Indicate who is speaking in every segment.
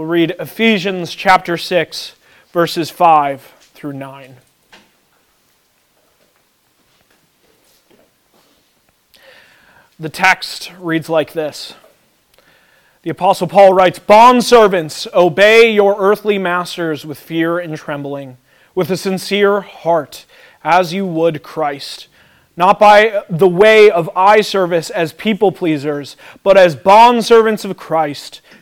Speaker 1: We'll read Ephesians chapter 6, verses 5 through 9. The text reads like this The Apostle Paul writes Bondservants, obey your earthly masters with fear and trembling, with a sincere heart, as you would Christ not by the way of eye service as people pleasers, but as bondservants of Christ,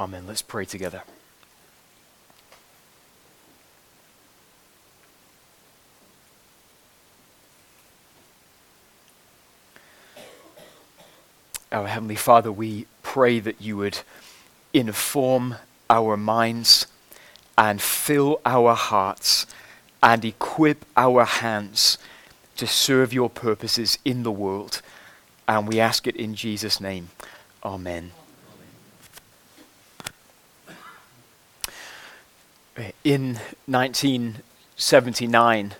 Speaker 2: Amen. Let's pray together. Our Heavenly Father, we pray that you would inform our minds and fill our hearts and equip our hands to serve your purposes in the world. And we ask it in Jesus' name. Amen. In 1979,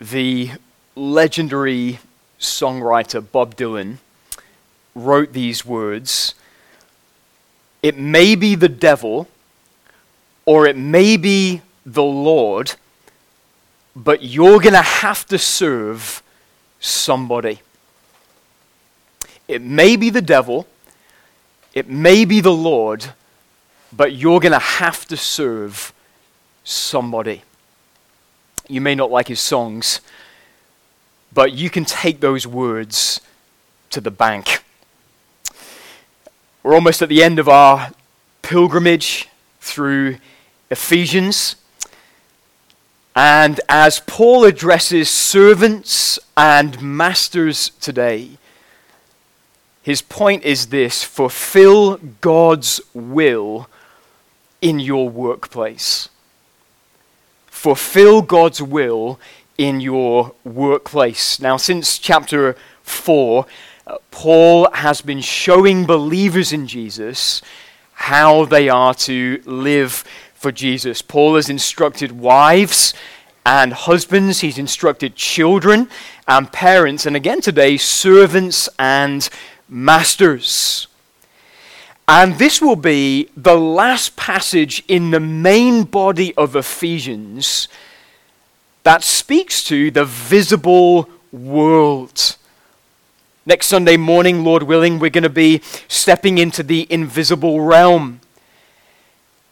Speaker 2: the legendary songwriter Bob Dylan wrote these words It may be the devil, or it may be the Lord, but you're going to have to serve somebody. It may be the devil, it may be the Lord, but you're going to have to serve somebody. You may not like his songs, but you can take those words to the bank. We're almost at the end of our pilgrimage through Ephesians. And as Paul addresses servants and masters today, his point is this fulfill God's will in your workplace. Fulfill God's will in your workplace. Now, since chapter 4, uh, Paul has been showing believers in Jesus how they are to live for Jesus. Paul has instructed wives and husbands, he's instructed children and parents, and again today, servants and masters. And this will be the last passage in the main body of Ephesians that speaks to the visible world. Next Sunday morning, Lord willing, we're going to be stepping into the invisible realm.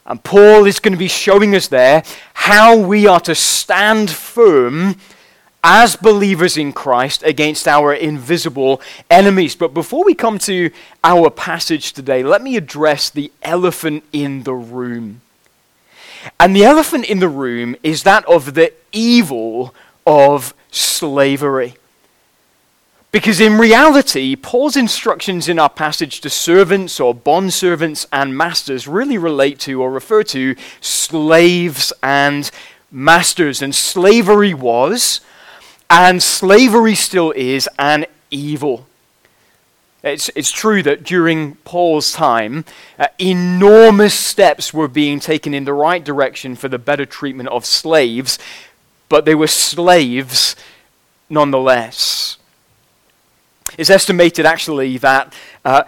Speaker 2: And Paul is going to be showing us there how we are to stand firm as believers in Christ against our invisible enemies. But before we come to our passage today, let me address the elephant in the room. And the elephant in the room is that of the evil of slavery. Because in reality, Paul's instructions in our passage to servants or bondservants and masters really relate to or refer to slaves and masters. And slavery was, and slavery still is, an evil. It's, it's true that during Paul's time, uh, enormous steps were being taken in the right direction for the better treatment of slaves, but they were slaves nonetheless. It's estimated actually that uh,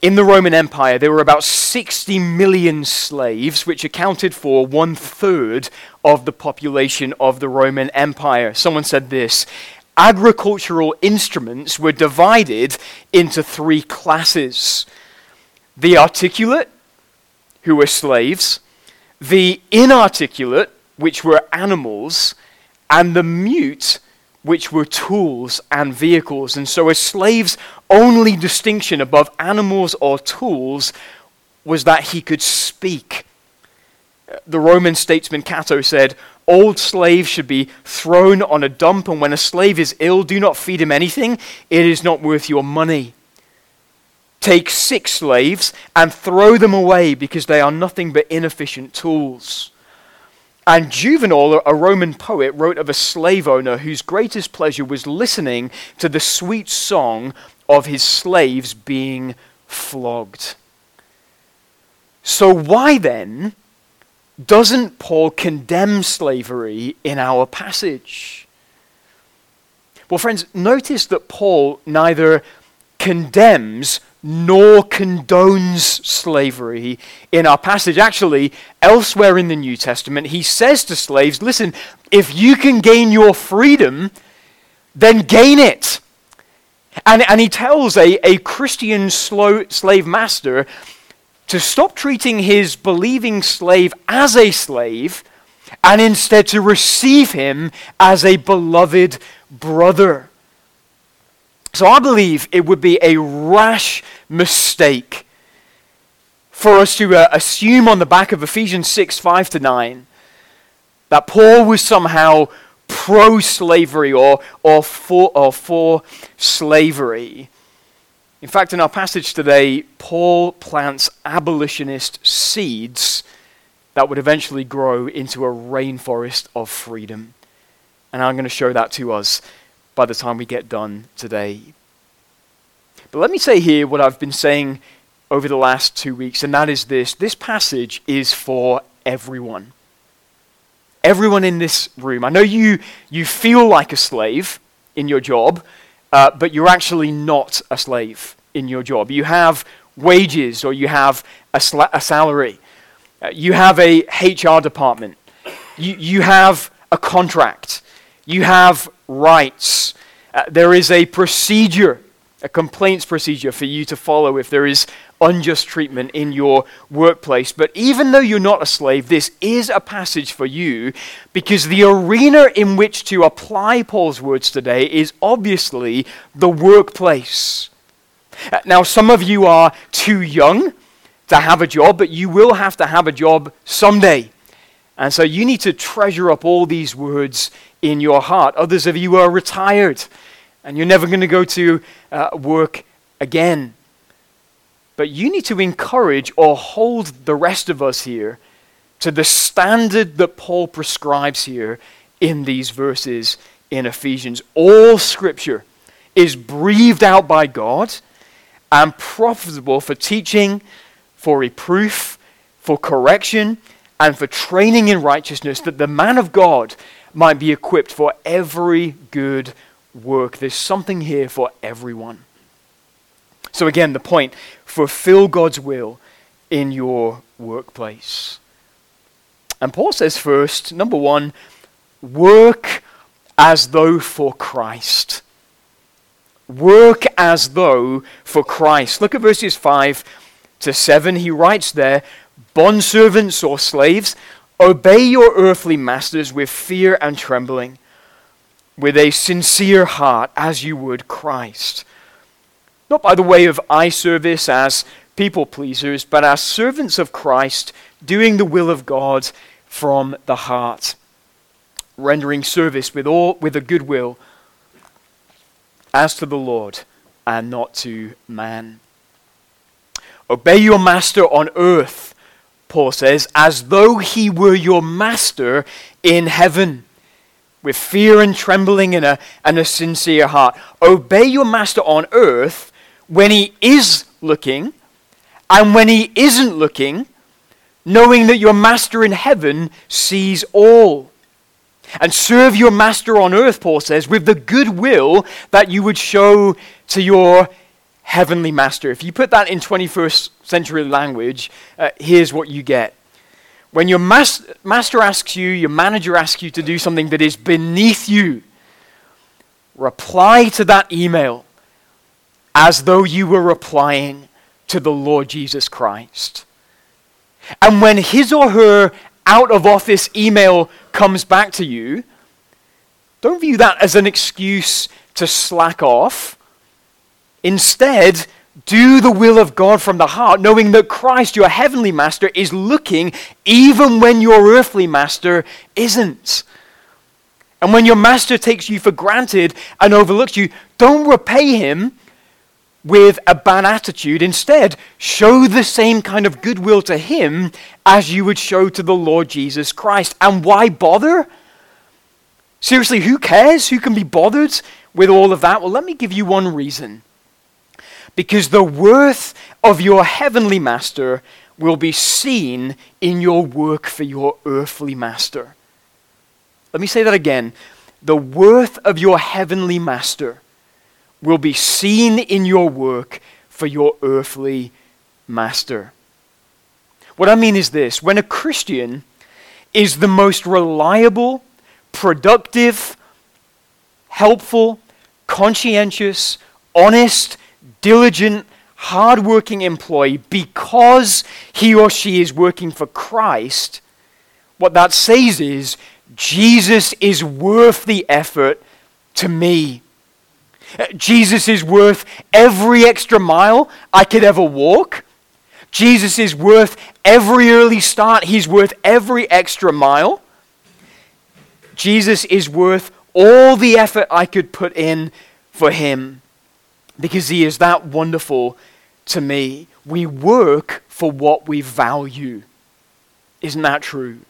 Speaker 2: in the Roman Empire there were about 60 million slaves, which accounted for one third of the population of the Roman Empire. Someone said this agricultural instruments were divided into three classes the articulate, who were slaves, the inarticulate, which were animals, and the mute, which were tools and vehicles. And so a slave's only distinction above animals or tools was that he could speak. The Roman statesman Cato said, Old slaves should be thrown on a dump, and when a slave is ill, do not feed him anything. It is not worth your money. Take six slaves and throw them away because they are nothing but inefficient tools. And Juvenal, a Roman poet, wrote of a slave owner whose greatest pleasure was listening to the sweet song of his slaves being flogged. So, why then doesn't Paul condemn slavery in our passage? Well, friends, notice that Paul neither condemns nor condones slavery in our passage. Actually, elsewhere in the New Testament, he says to slaves, listen, if you can gain your freedom, then gain it. And, and he tells a, a Christian slow, slave master to stop treating his believing slave as a slave and instead to receive him as a beloved brother. So I believe it would be a rash mistake for us to uh, assume on the back of Ephesians 6 5 to 9 that Paul was somehow pro slavery or, or, for, or for slavery. In fact, in our passage today, Paul plants abolitionist seeds that would eventually grow into a rainforest of freedom. And I'm going to show that to us by the time we get done today. But let me say here what I've been saying over the last two weeks, and that is this this passage is for everyone. Everyone in this room. I know you, you feel like a slave in your job uh, but you're actually not a slave in your job. You have wages or you have a, sla- a salary. Uh, you have a HR department. You, you have a contract. You have rights. Uh, there is a procedure, a complaints procedure for you to follow if there is unjust treatment in your workplace. But even though you're not a slave, this is a passage for you because the arena in which to apply Paul's words today is obviously the workplace. Now, some of you are too young to have a job, but you will have to have a job someday. And so you need to treasure up all these words in your heart. Others of you are retired and you're never going to go to uh, work again. But you need to encourage or hold the rest of us here to the standard that Paul prescribes here in these verses in Ephesians. All scripture is breathed out by God and profitable for teaching, for reproof, for correction, and for training in righteousness, that the man of God might be equipped for every good work. There's something here for everyone. So, again, the point fulfill God's will in your workplace. And Paul says first, number one, work as though for Christ. Work as though for Christ. Look at verses 5 to 7. He writes there, Bondservants or slaves, obey your earthly masters with fear and trembling, with a sincere heart, as you would Christ not by the way of eye service as people pleasers, but as servants of Christ, doing the will of God from the heart, rendering service with all with a good will as to the Lord and not to man. Obey your master on earth, Paul says, as though he were your master in heaven, with fear and trembling and a, and a sincere heart. Obey your master on earth when he is looking and when he isn't looking, knowing that your master in heaven sees all. And serve your master on earth, Paul says, with the goodwill that you would show to your heavenly master. If you put that in 21st century language, uh, here's what you get. When your mas- master asks you, your manager asks you to do something that is beneath you, reply to that email as though you were replying to the Lord Jesus Christ. And when his or her out of office email comes back to you, don't view that as an excuse to slack off. Instead, do the will of God from the heart, knowing that Christ, your heavenly master, is looking even when your earthly master isn't. And when your master takes you for granted and overlooks you, don't repay him with a bad attitude. Instead, show the same kind of goodwill to him as you would show to the Lord Jesus Christ. And why bother? Seriously, who cares? Who can be bothered with all of that? Well, let me give you one reason. Because the worth of your heavenly master will be seen in your work for your earthly master. Let me say that again. The worth of your heavenly master will be seen in your work for your earthly master. What I mean is this when a Christian is the most reliable, productive, helpful, conscientious, honest, diligent, hardworking employee because he or she is working for Christ, what that says is Jesus is worth the effort to me. Uh, Jesus is worth every extra mile I could ever walk. Jesus is worth every early start. He's worth every extra mile. Jesus is worth all the effort I could put in for him because he is that wonderful to me. We work for what we value. Isn't that true?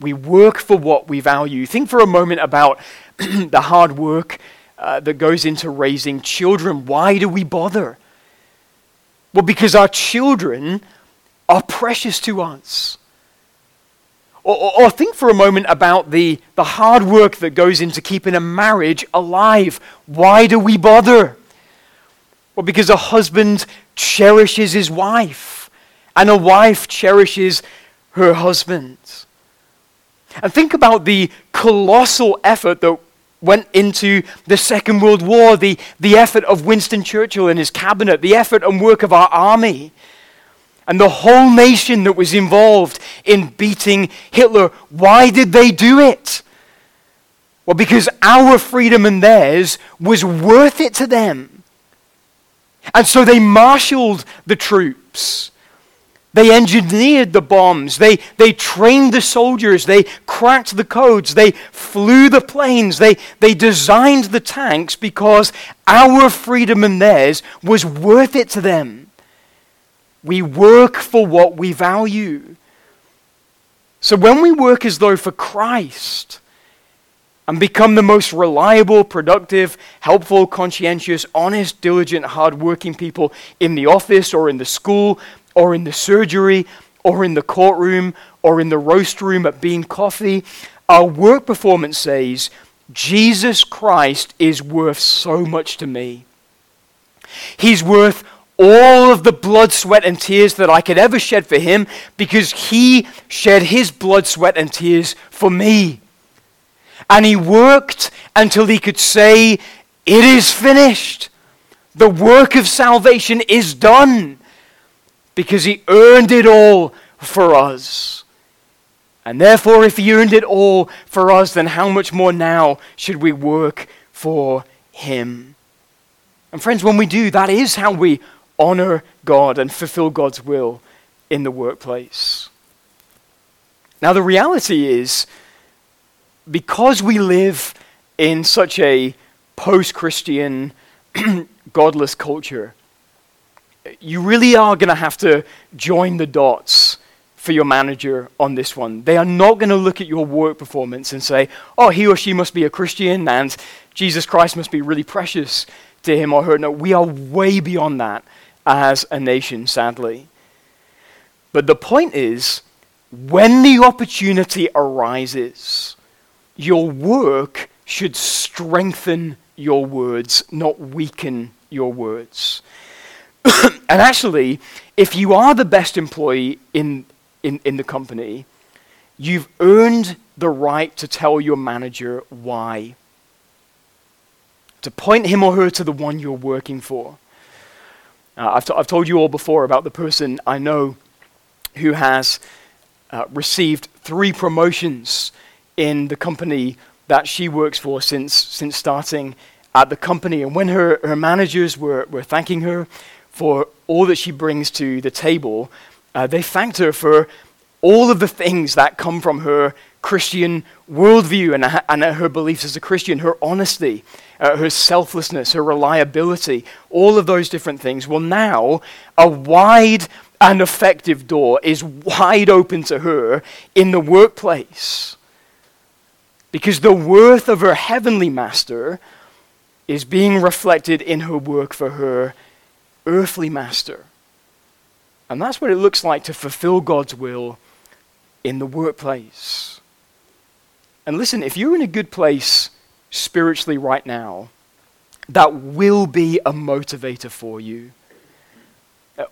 Speaker 2: We work for what we value. Think for a moment about the hard work uh, that goes into raising children. Why do we bother? Well, because our children are precious to us. Or, or, or, think for a moment about the, the hard work that goes into keeping a marriage alive. Why do we bother? Well, because a husband cherishes his wife, and a wife cherishes her husband. And think about the colossal effort that went into the Second World War, the, the effort of Winston Churchill and his cabinet, the effort and work of our army, and the whole nation that was involved in beating Hitler. Why did they do it? Well, because our freedom and theirs was worth it to them. And so they marshaled the troops. They engineered the bombs. They, they trained the soldiers. They cracked the codes. They flew the planes. They, they designed the tanks because our freedom and theirs was worth it to them. We work for what we value. So when we work as though for Christ and become the most reliable, productive, helpful, conscientious, honest, diligent, hardworking people in the office or in the school or in the surgery, or in the courtroom, or in the roast room at Bean Coffee, our work performance says, Jesus Christ is worth so much to me. He's worth all of the blood, sweat, and tears that I could ever shed for him because he shed his blood, sweat, and tears for me. And he worked until he could say, It is finished. The work of salvation is done because he earned it all for us. And therefore, if he earned it all for us, then how much more now should we work for him? And friends, when we do, that is how we honor God and fulfill God's will in the workplace. Now, the reality is, because we live in such a post Christian, godless culture, you really are going to have to join the dots for your manager on this one. They are not going to look at your work performance and say, oh, he or she must be a Christian and Jesus Christ must be really precious to him or her. No, we are way beyond that as a nation, sadly. But the point is, when the opportunity arises, your work should strengthen your words, not weaken your words. and actually, if you are the best employee in, in, in the company, you've earned the right to tell your manager why. To point him or her to the one you're working for. Uh, I've, t- I've told you all before about the person I know who has uh, received three promotions in the company that she works for since, since starting at the company. And when her, her managers were, were thanking her for all that she brings to the table. Uh, they thanked her for all of the things that come from her Christian worldview and, and her beliefs as a Christian, her honesty, uh, her selflessness, her reliability, all of those different things. Well, now a wide and effective door is wide open to her in the workplace. Because the worth of her heavenly master is being reflected in her work for her earthly master. And that's what it looks like to fulfill God's will in the workplace. And listen, if you're in a good place spiritually right now, that will be a motivator for you.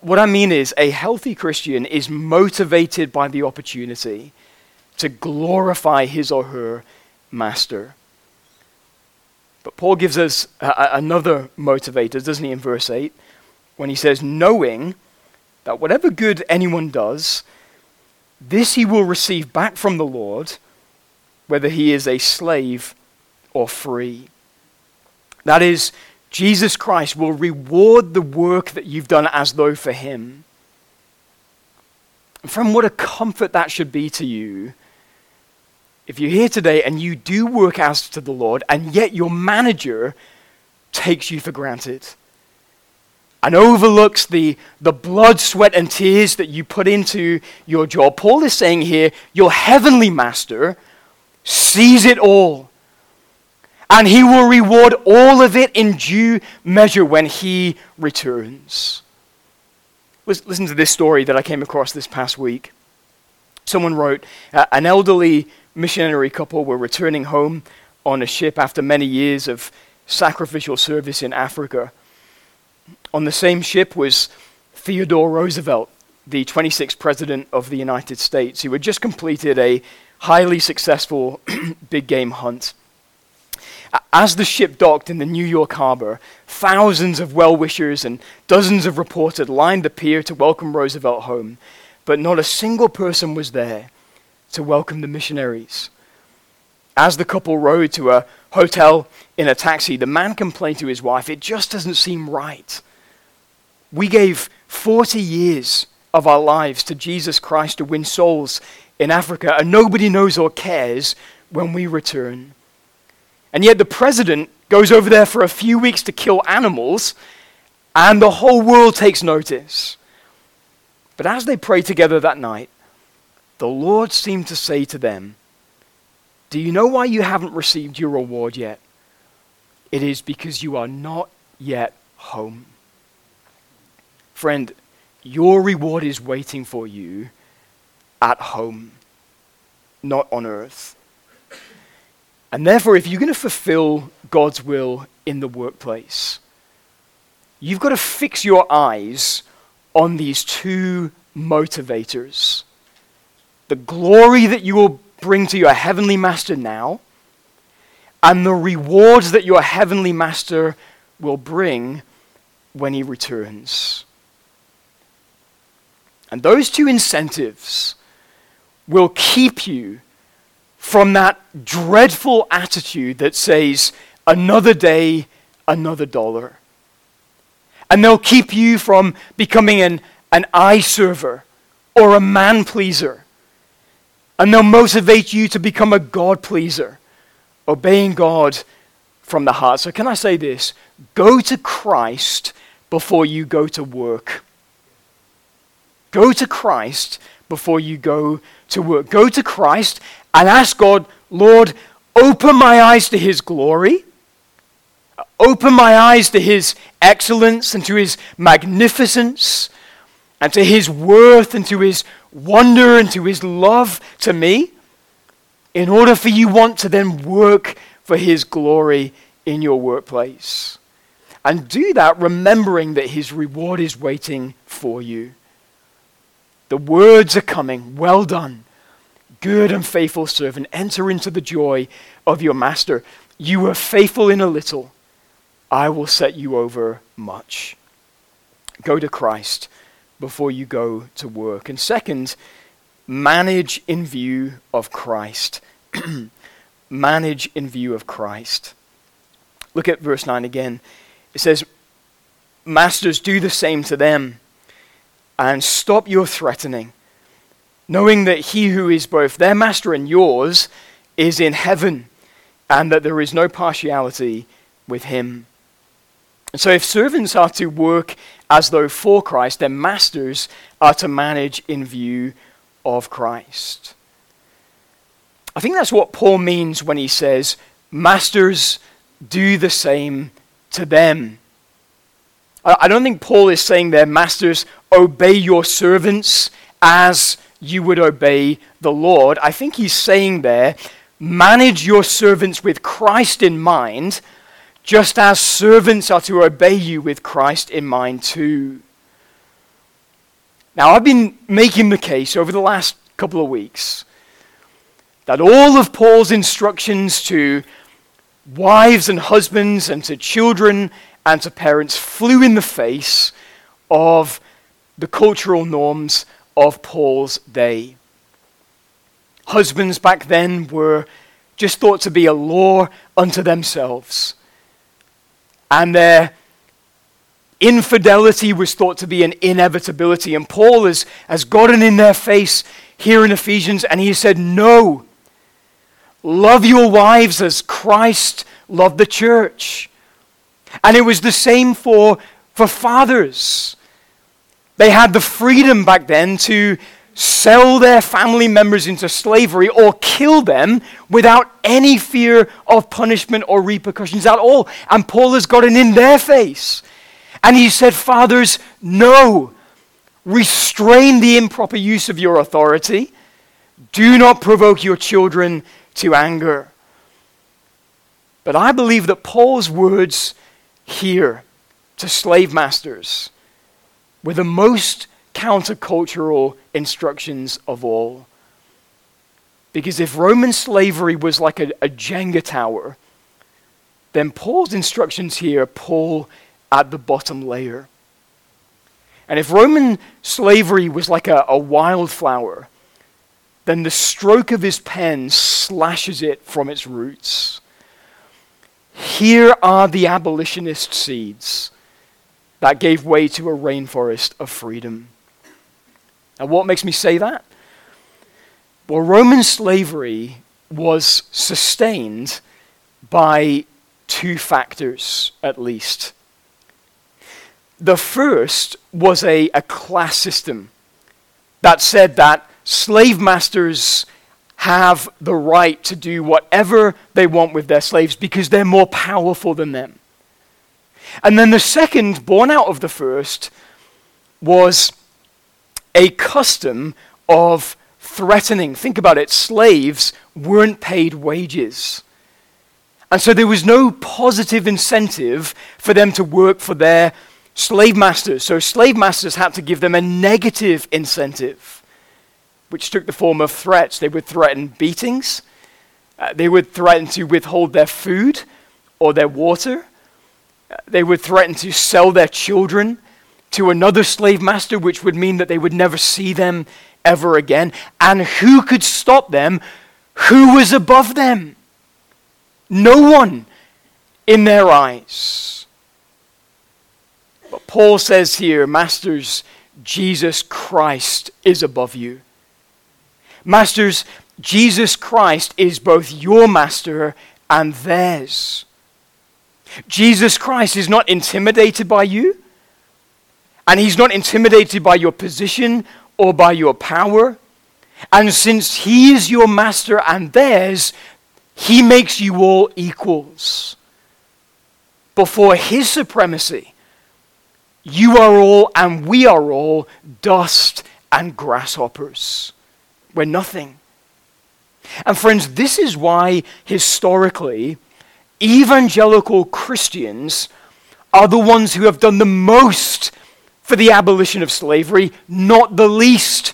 Speaker 2: What I mean is, a healthy Christian is motivated by the opportunity to glorify his or her master. But Paul gives us a- another motivator, doesn't he, in verse 8, when he says, Knowing that whatever good anyone does, this he will receive back from the Lord, whether he is a slave or free. That is, Jesus Christ will reward the work that you've done as though for him. And from what a comfort that should be to you. If you're here today and you do work as to the Lord, and yet your manager takes you for granted and overlooks the, the blood, sweat, and tears that you put into your job, Paul is saying here, your heavenly master sees it all and he will reward all of it in due measure when he returns. Listen to this story that I came across this past week. Someone wrote uh, An elderly missionary couple were returning home on a ship after many years of sacrificial service in Africa. On the same ship was Theodore Roosevelt, the 26th President of the United States, who had just completed a highly successful big game hunt. As the ship docked in the New York harbor, thousands of well wishers and dozens of reporters lined the pier to welcome Roosevelt home, but not a single person was there to welcome the missionaries. As the couple rode to a hotel in a taxi, the man complained to his wife, It just doesn't seem right. We gave 40 years of our lives to Jesus Christ to win souls in Africa, and nobody knows or cares when we return. And yet the president goes over there for a few weeks to kill animals, and the whole world takes notice. But as they prayed together that night, the Lord seemed to say to them, Do you know why you haven't received your reward yet? It is because you are not yet home. Friend, your reward is waiting for you at home, not on earth. And therefore, if you're going to fulfill God's will in the workplace, you've got to fix your eyes on these two motivators the glory that you will bring to your heavenly master now, and the rewards that your heavenly master will bring when he returns. And those two incentives will keep you from that dreadful attitude that says, another day, another dollar. And they'll keep you from becoming an, an eye server or a man pleaser. And they'll motivate you to become a God pleaser, obeying God from the heart. So, can I say this? Go to Christ before you go to work. Go to Christ before you go to work. Go to Christ and ask God, Lord, open my eyes to his glory. Open my eyes to his excellence and to his magnificence and to his worth and to his wonder and to his love to me in order for you want to then work for his glory in your workplace. And do that remembering that his reward is waiting for you. The words are coming. Well done, Good and faithful servant, enter into the joy of your master. You were faithful in a little, I will set you over much. Go to Christ before you go to work. And second, manage in view of Christ. manage in view of Christ. Look at verse 9 again. It says, Masters, do the same to them and stop your threatening, knowing that he who is both their master and yours is in heaven, and that there is no partiality with him. And so, if servants are to work as though for Christ, then masters are to manage in view of Christ. I think that's what Paul means when he says, Masters, do the same to them. I don't think Paul is saying there, Masters, obey your servants as you would obey the Lord. I think he's saying there, manage your servants with Christ in mind, just as servants are to obey you with Christ in mind too. Now, I've been making the case over the last couple of weeks that all of Paul's instructions to wives and husbands and to children and to parents flew in the face of the cultural norms of Paul's day. Husbands back then were just thought to be a law unto themselves. And their infidelity was thought to be an inevitability. And Paul has, has gotten in their face here in Ephesians and he said, No, love your wives as Christ loved the church. And it was the same for, for fathers. They had the freedom back then to sell their family members into slavery or kill them without any fear of punishment or repercussions at all. And Paul has gotten in their face. And he said, Fathers, no. Restrain the improper use of your authority. Do not provoke your children to anger. But I believe that Paul's words here to slave masters were the most countercultural instructions of all. Because if Roman slavery was like a, a Jenga tower, then Paul's instructions here pull at the bottom layer. And if Roman slavery was like a, a wildflower, then the stroke of his pen slashes it from its roots. Here are the abolitionist seeds that gave way to a rainforest of freedom. Now, what makes me say that? Well, Roman slavery was sustained by two factors, at least. The first was a, a class system that said that slave masters have the right to do whatever they want with their slaves because they're more powerful than them. And then the second, born out of the first, was a custom of threatening. Think about it slaves weren't paid wages. And so there was no positive incentive for them to work for their slave masters. So slave masters had to give them a negative incentive which took the form of threats. They would threaten beatings, uh, they would threaten to withhold their food or their water, uh, they would threaten to sell their children to another slave master, which would mean that they would never see them ever again. And who could stop them? Who was above them? No one in their eyes. But Paul says here, Masters, Jesus Christ is above you. Masters, Jesus Christ is both your master and theirs. Jesus Christ is not intimidated by you, and he's not intimidated by your position or by your power. And since he is your master and theirs, he makes you all equals. Before his supremacy, you are all and we are all dust and grasshoppers. We're nothing. And friends, this is why historically evangelical Christians are the ones who have done the most for the abolition of slavery, not the least.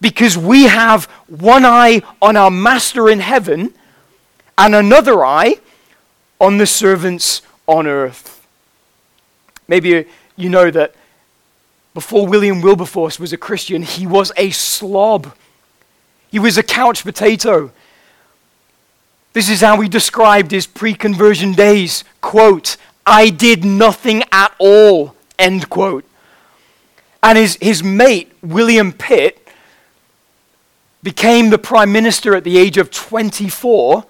Speaker 2: Because we have one eye on our master in heaven and another eye on the servants on earth. Maybe you know that before William Wilberforce was a Christian, he was a slob. He was a couch potato. This is how he described his pre conversion days. Quote, I did nothing at all. End quote. And his, his mate, William Pitt, became the prime minister at the age of 24.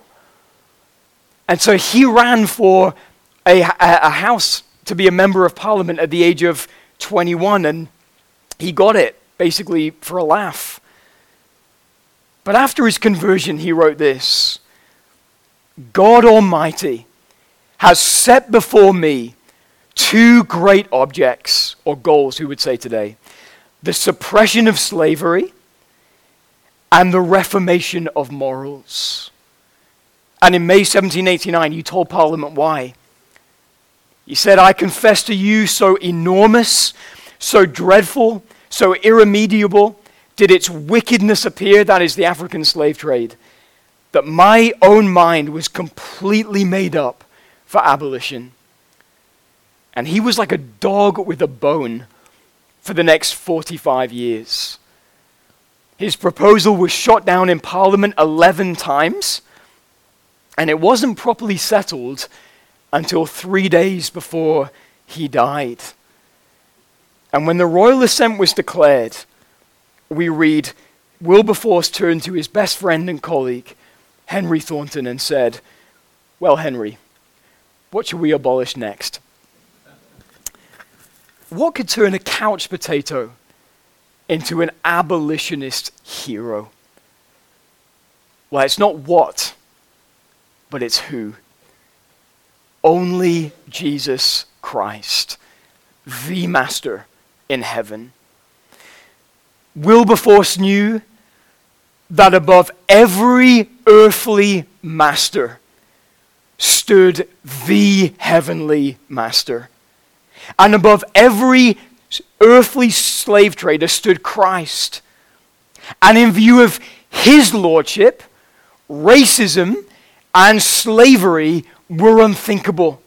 Speaker 2: And so he ran for a, a, a house to be a member of parliament at the age of 21, and he got it basically for a laugh. But after his conversion, he wrote this God Almighty has set before me two great objects, or goals, we would say today the suppression of slavery and the reformation of morals. And in May 1789, he told Parliament why. He said, I confess to you, so enormous, so dreadful, so irremediable did its wickedness appear, that is the African slave trade, that my own mind was completely made up for abolition. And he was like a dog with a bone for the next 45 years. His proposal was shot down in Parliament 11 times, and it wasn't properly settled until three days before he died. And when the royal assent was declared, we read Wilberforce turned to his best friend and colleague, Henry Thornton, and said, Well, Henry, what shall we abolish next? What could turn a couch potato into an abolitionist hero? Well, it's not what, but it's who only Jesus Christ, the Master in heaven. Wilberforce knew that above every earthly master stood the heavenly master. And above every earthly slave trader stood Christ. And in view of his lordship, racism and slavery were unthinkable.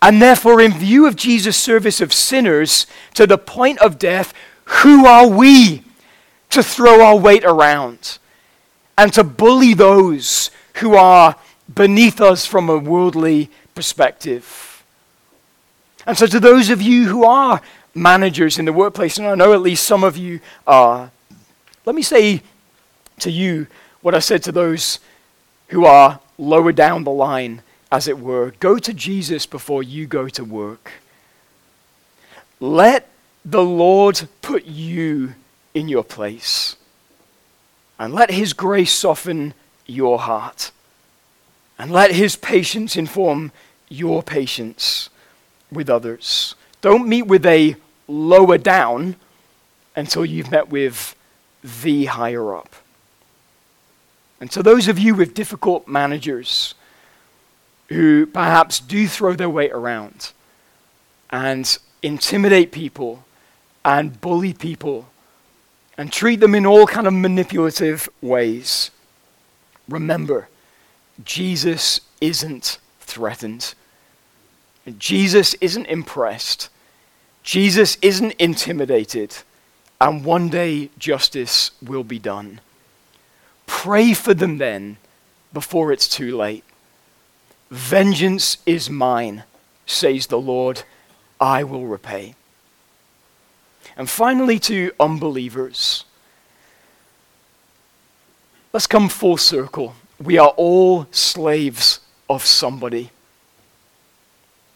Speaker 2: And therefore, in view of Jesus' service of sinners to the point of death, who are we to throw our weight around and to bully those who are beneath us from a worldly perspective? And so, to those of you who are managers in the workplace, and I know at least some of you are, let me say to you what I said to those who are lower down the line as it were. Go to Jesus before you go to work. Let the Lord put you in your place. And let His grace soften your heart. And let His patience inform your patience with others. Don't meet with a lower down until you've met with the higher up. And so, those of you with difficult managers, who perhaps do throw their weight around and intimidate people and bully people and treat them in all kind of manipulative ways. Remember, Jesus isn't threatened. Jesus isn't impressed. Jesus isn't intimidated. And one day justice will be done. Pray for them then before it's too late. Vengeance is mine, says the Lord, I will repay. And finally, to unbelievers. Let's come full circle. We are all slaves of somebody.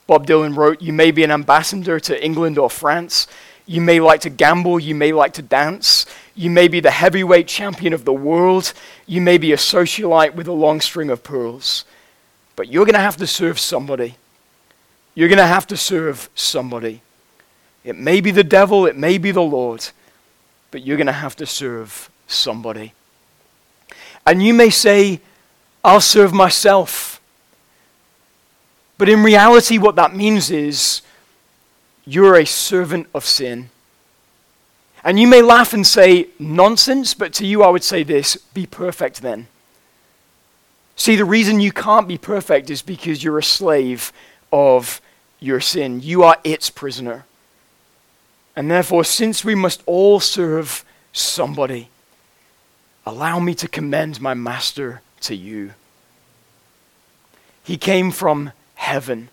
Speaker 2: Bob Dylan wrote, You may be an ambassador to England or France. You may like to gamble. You may like to dance. You may be the heavyweight champion of the world. You may be a socialite with a long string of pearls. But you're going to have to serve somebody. You're going to have to serve somebody. It may be the devil, it may be the Lord, but you're going to have to serve somebody. And you may say, I'll serve myself. But in reality, what that means is you're a servant of sin. And you may laugh and say, nonsense, but to you I would say this be perfect then. See, the reason you can't be perfect is because you're a slave of your sin. You are its prisoner. And therefore, since we must all serve somebody, allow me to commend my master to you. He came from heaven.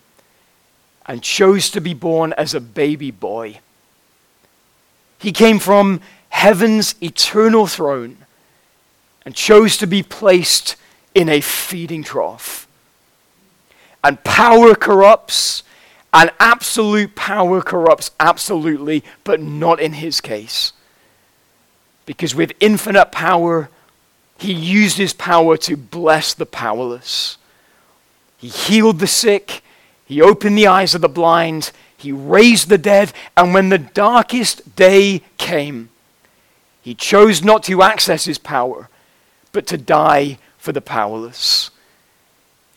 Speaker 2: and chose to be born as a baby boy. He came from heaven's eternal throne and chose to be placed in a feeding trough. And power corrupts, and absolute power corrupts absolutely, but not in his case. Because with infinite power, he used his power to bless the powerless. He healed the sick, he opened the eyes of the blind, he raised the dead, and when the darkest day came, he chose not to access his power, but to die for the powerless.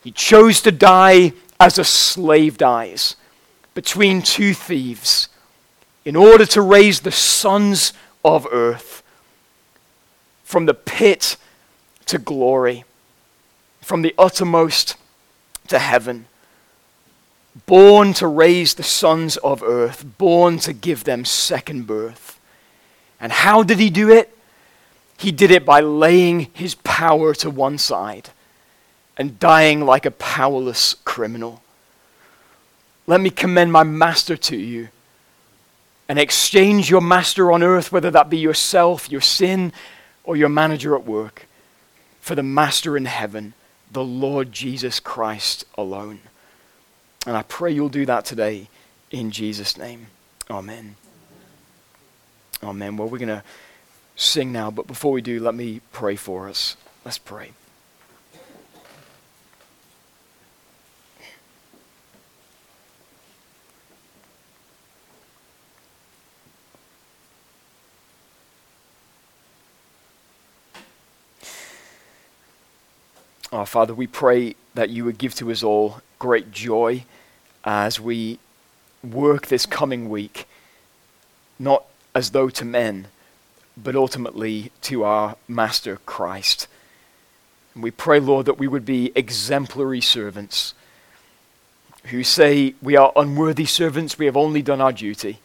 Speaker 2: He chose to die as a slave dies between two thieves in order to raise the sons of earth from the pit to glory, from the uttermost to heaven. Born to raise the sons of earth, born to give them second birth. And how did he do it? He did it by laying his power to one side and dying like a powerless criminal. Let me commend my master to you and exchange your master on earth, whether that be yourself, your sin, or your manager at work, for the master in heaven, the Lord Jesus Christ alone. And I pray you'll do that today in Jesus' name. Amen. Amen. Well, we're going to sing now, but before we do, let me pray for us. Let's pray. Our Father, we pray that you would give to us all great joy as we work this coming week, not as though to men, but ultimately to our Master Christ. And we pray, Lord, that we would be exemplary servants who say we are unworthy servants, we have only done our duty,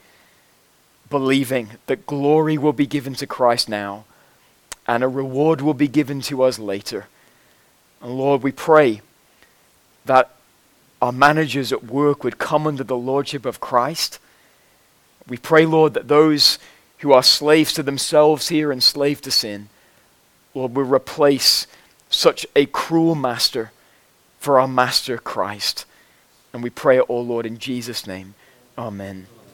Speaker 2: believing that glory will be given to Christ now and a reward will be given to us later. And Lord, we pray that our managers at work would come under the lordship of Christ. We pray, Lord, that those who are slaves to themselves here and slave to sin, Lord, will replace such a cruel master for our master Christ. And we pray it all, Lord, in Jesus' name. Amen.